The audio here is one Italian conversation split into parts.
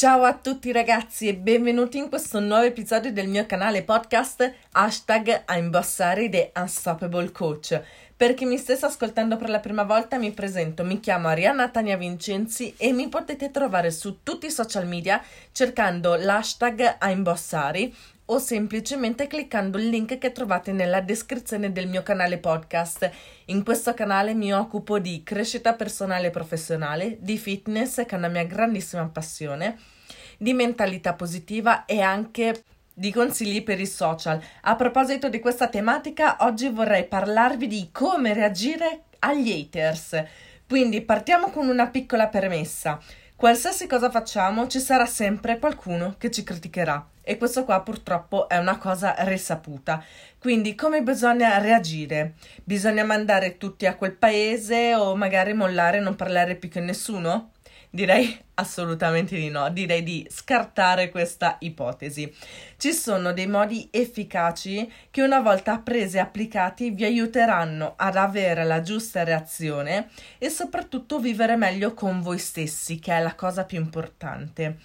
Ciao a tutti ragazzi e benvenuti in questo nuovo episodio del mio canale podcast hashtag a imbossare The Unstoppable Coach. Per chi mi stesse ascoltando per la prima volta mi presento, mi chiamo Arianna Tania Vincenzi e mi potete trovare su tutti i social media cercando l'hashtag a imbossare o semplicemente cliccando il link che trovate nella descrizione del mio canale podcast. In questo canale mi occupo di crescita personale e professionale, di fitness, che è una mia grandissima passione, di mentalità positiva e anche di consigli per i social. A proposito di questa tematica, oggi vorrei parlarvi di come reagire agli haters. Quindi partiamo con una piccola premessa. Qualsiasi cosa facciamo ci sarà sempre qualcuno che ci criticherà e questo qua purtroppo è una cosa risaputa. Quindi come bisogna reagire? Bisogna mandare tutti a quel paese o magari mollare e non parlare più con nessuno? Direi assolutamente di no, direi di scartare questa ipotesi. Ci sono dei modi efficaci che una volta presi e applicati vi aiuteranno ad avere la giusta reazione e soprattutto vivere meglio con voi stessi, che è la cosa più importante.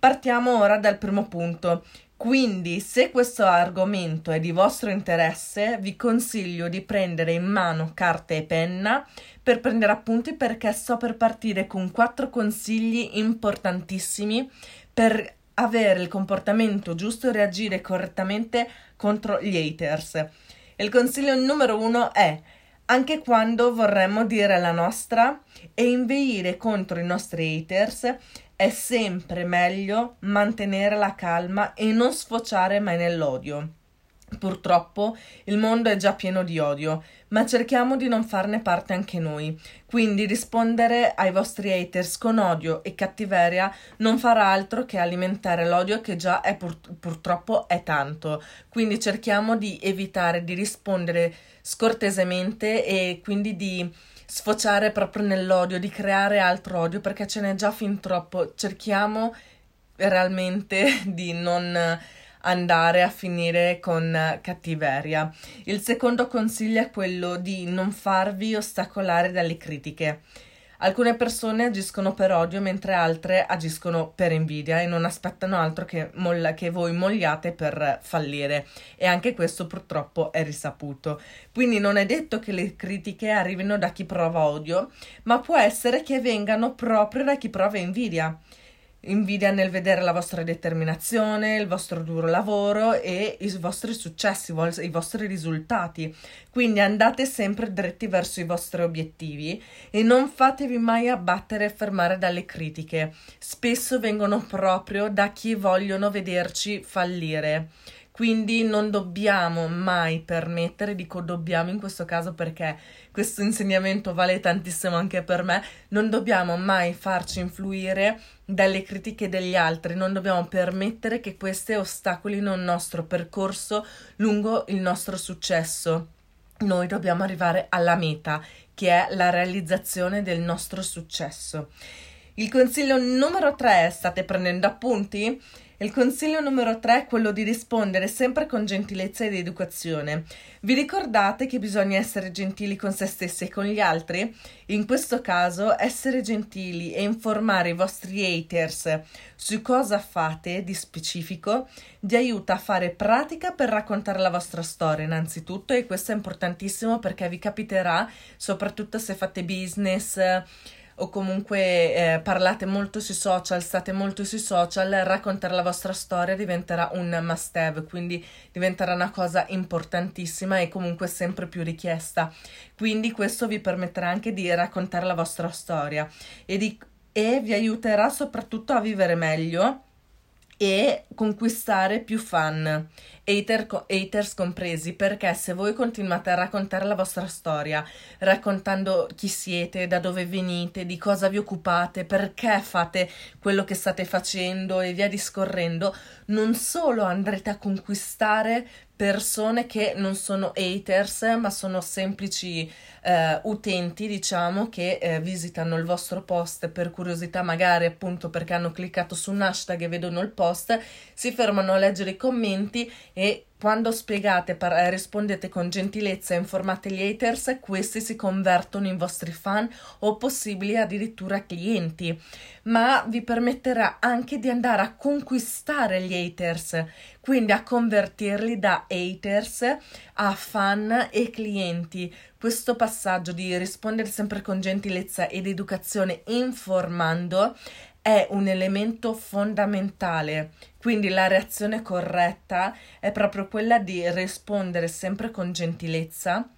Partiamo ora dal primo punto. Quindi, se questo argomento è di vostro interesse, vi consiglio di prendere in mano carta e penna per prendere appunti perché sto per partire con quattro consigli importantissimi per avere il comportamento giusto e reagire correttamente contro gli haters. Il consiglio numero uno è anche quando vorremmo dire la nostra e inveire contro i nostri haters è sempre meglio mantenere la calma e non sfociare mai nell'odio. Purtroppo il mondo è già pieno di odio, ma cerchiamo di non farne parte anche noi. Quindi rispondere ai vostri haters con odio e cattiveria non farà altro che alimentare l'odio che già è pur- purtroppo è tanto. Quindi cerchiamo di evitare di rispondere scortesemente e quindi di sfociare proprio nell'odio, di creare altro odio perché ce n'è già fin troppo. Cerchiamo realmente di non andare a finire con cattiveria. Il secondo consiglio è quello di non farvi ostacolare dalle critiche. Alcune persone agiscono per odio mentre altre agiscono per invidia e non aspettano altro che, molla- che voi mogliate per fallire e anche questo purtroppo è risaputo. Quindi non è detto che le critiche arrivino da chi prova odio, ma può essere che vengano proprio da chi prova invidia invidia nel vedere la vostra determinazione, il vostro duro lavoro e i vostri successi, i vostri risultati. Quindi andate sempre dritti verso i vostri obiettivi e non fatevi mai abbattere e fermare dalle critiche. Spesso vengono proprio da chi vogliono vederci fallire. Quindi non dobbiamo mai permettere, dico dobbiamo in questo caso perché questo insegnamento vale tantissimo anche per me, non dobbiamo mai farci influire dalle critiche degli altri, non dobbiamo permettere che queste ostacolino il nostro percorso lungo il nostro successo. Noi dobbiamo arrivare alla meta, che è la realizzazione del nostro successo. Il consiglio numero 3, state prendendo appunti? Il consiglio numero 3 è quello di rispondere sempre con gentilezza ed educazione. Vi ricordate che bisogna essere gentili con se stessi e con gli altri? In questo caso, essere gentili e informare i vostri haters su cosa fate di specifico vi aiuta a fare pratica per raccontare la vostra storia innanzitutto e questo è importantissimo perché vi capiterà soprattutto se fate business o comunque eh, parlate molto sui social, state molto sui social, raccontare la vostra storia diventerà un must have, quindi diventerà una cosa importantissima e comunque sempre più richiesta. Quindi questo vi permetterà anche di raccontare la vostra storia e, di, e vi aiuterà soprattutto a vivere meglio e conquistare più fan, hater, haters compresi, perché se voi continuate a raccontare la vostra storia, raccontando chi siete, da dove venite, di cosa vi occupate, perché fate quello che state facendo e via discorrendo, non solo andrete a conquistare persone che non sono haters, ma sono semplici eh, utenti, diciamo, che eh, visitano il vostro post per curiosità, magari appunto perché hanno cliccato su un hashtag e vedono il post, si fermano a leggere i commenti e quando spiegate, par- eh, rispondete con gentilezza e informate gli haters, questi si convertono in vostri fan o possibili addirittura clienti, ma vi permetterà anche di andare a conquistare gli haters, quindi a convertirli da haters a fan e clienti. Questo passaggio di rispondere sempre con gentilezza ed educazione informando è un elemento fondamentale. Quindi la reazione corretta è proprio quella di rispondere sempre con gentilezza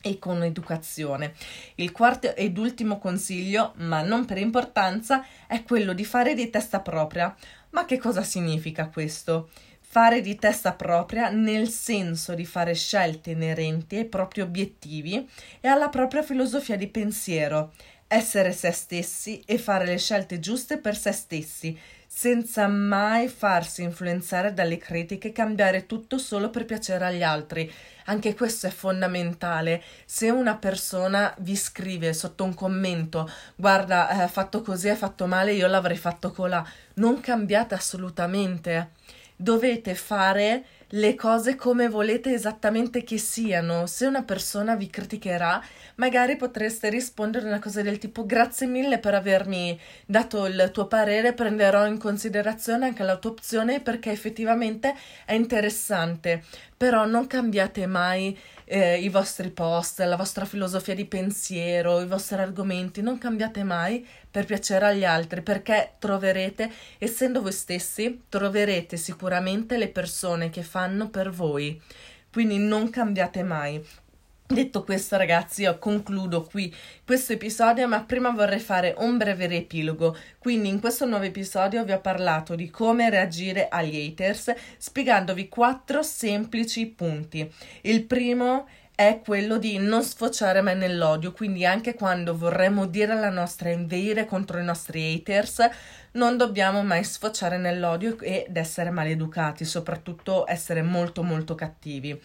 e con educazione. Il quarto ed ultimo consiglio, ma non per importanza, è quello di fare di testa propria. Ma che cosa significa questo? Fare di testa propria nel senso di fare scelte inerenti ai propri obiettivi e alla propria filosofia di pensiero essere se stessi e fare le scelte giuste per se stessi, senza mai farsi influenzare dalle critiche e cambiare tutto solo per piacere agli altri. Anche questo è fondamentale. Se una persona vi scrive sotto un commento, guarda, hai fatto così, hai fatto male, io l'avrei fatto colà, non cambiate assolutamente. Dovete fare le cose come volete esattamente che siano. Se una persona vi criticherà, magari potreste rispondere una cosa del tipo grazie mille per avermi dato il tuo parere, prenderò in considerazione anche la tua opzione perché effettivamente è interessante. Però non cambiate mai eh, i vostri post, la vostra filosofia di pensiero, i vostri argomenti, non cambiate mai per piacere agli altri, perché troverete, essendo voi stessi, troverete sicuramente le persone che fanno per voi. Quindi non cambiate mai. Detto questo, ragazzi, io concludo qui questo episodio, ma prima vorrei fare un breve riepilogo. Quindi, in questo nuovo episodio vi ho parlato di come reagire agli haters, spiegandovi quattro semplici punti. Il primo è quello di non sfociare mai nell'odio, quindi anche quando vorremmo dire la nostra inveire contro i nostri haters, non dobbiamo mai sfociare nell'odio ed essere maleducati, soprattutto essere molto molto cattivi.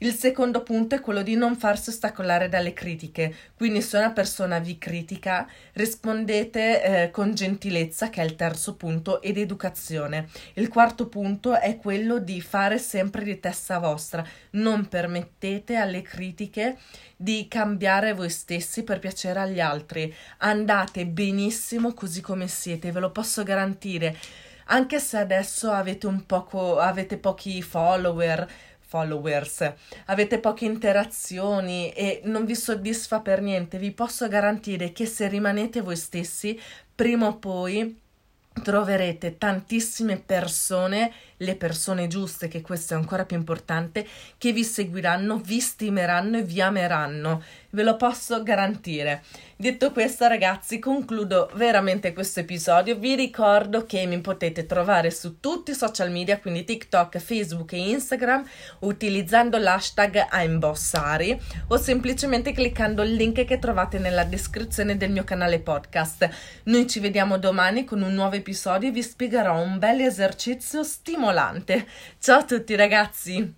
Il secondo punto è quello di non farsi ostacolare dalle critiche, quindi se una persona vi critica rispondete eh, con gentilezza, che è il terzo punto, ed educazione. Il quarto punto è quello di fare sempre di testa vostra, non permettete alle critiche di cambiare voi stessi per piacere agli altri, andate benissimo così come siete, ve lo posso garantire. Anche se adesso avete poco avete pochi follower followers, avete poche interazioni e non vi soddisfa per niente, vi posso garantire che se rimanete voi stessi, prima o poi troverete tantissime persone, le persone giuste, che questo è ancora più importante, che vi seguiranno, vi stimeranno e vi ameranno. Ve lo posso garantire. Detto questo, ragazzi, concludo veramente questo episodio. Vi ricordo che mi potete trovare su tutti i social media, quindi TikTok, Facebook e Instagram, utilizzando l'hashtag Aimbossari o semplicemente cliccando il link che trovate nella descrizione del mio canale podcast. Noi ci vediamo domani con un nuovo episodio e vi spiegherò un bel esercizio stimolante. Ciao a tutti, ragazzi!